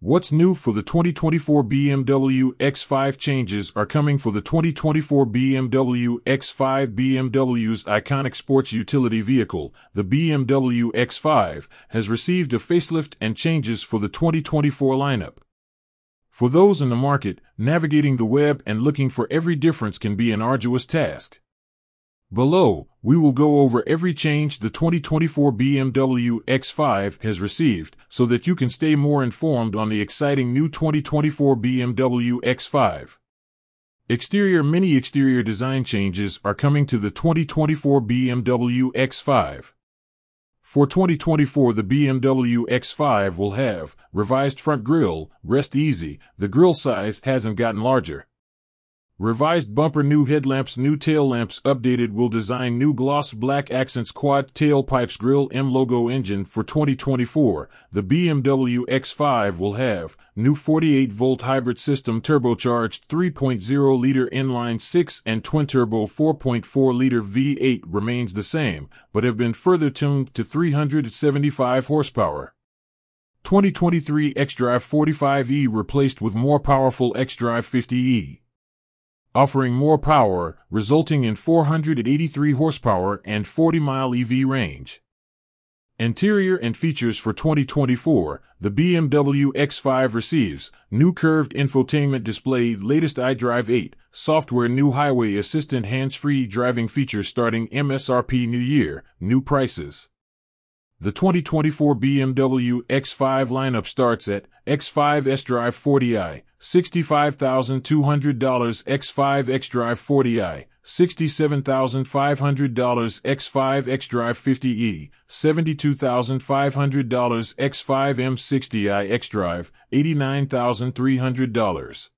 What's new for the 2024 BMW X5 changes are coming for the 2024 BMW X5 BMW's iconic sports utility vehicle, the BMW X5, has received a facelift and changes for the 2024 lineup. For those in the market, navigating the web and looking for every difference can be an arduous task. Below, we will go over every change the 2024 BMW X5 has received so that you can stay more informed on the exciting new 2024 BMW X5. Exterior mini exterior design changes are coming to the 2024 BMW X5. For 2024, the BMW X5 will have revised front grille, rest easy, the grille size hasn't gotten larger. Revised bumper, new headlamps, new tail lamps, updated will design new gloss black accents, quad tailpipes, grille M logo engine for 2024. The BMW X5 will have new 48 volt hybrid system, turbocharged 3.0 liter inline 6 and twin turbo 4.4 liter V8 remains the same, but have been further tuned to 375 horsepower. 2023 xDrive 45e replaced with more powerful xDrive 50e offering more power, resulting in 483 horsepower and 40 mile EV range. Interior and features for 2024, the BMW X5 receives new curved infotainment display, latest iDrive 8, software, new highway assistant hands-free driving features starting MSRP new year, new prices. The 2024 BMW X5 lineup starts at X5 sDrive 40i, $65,200 X5 xDrive 40i, $67,500 X5 xDrive 50e, $72,500 X5 M60i xDrive, $89,300.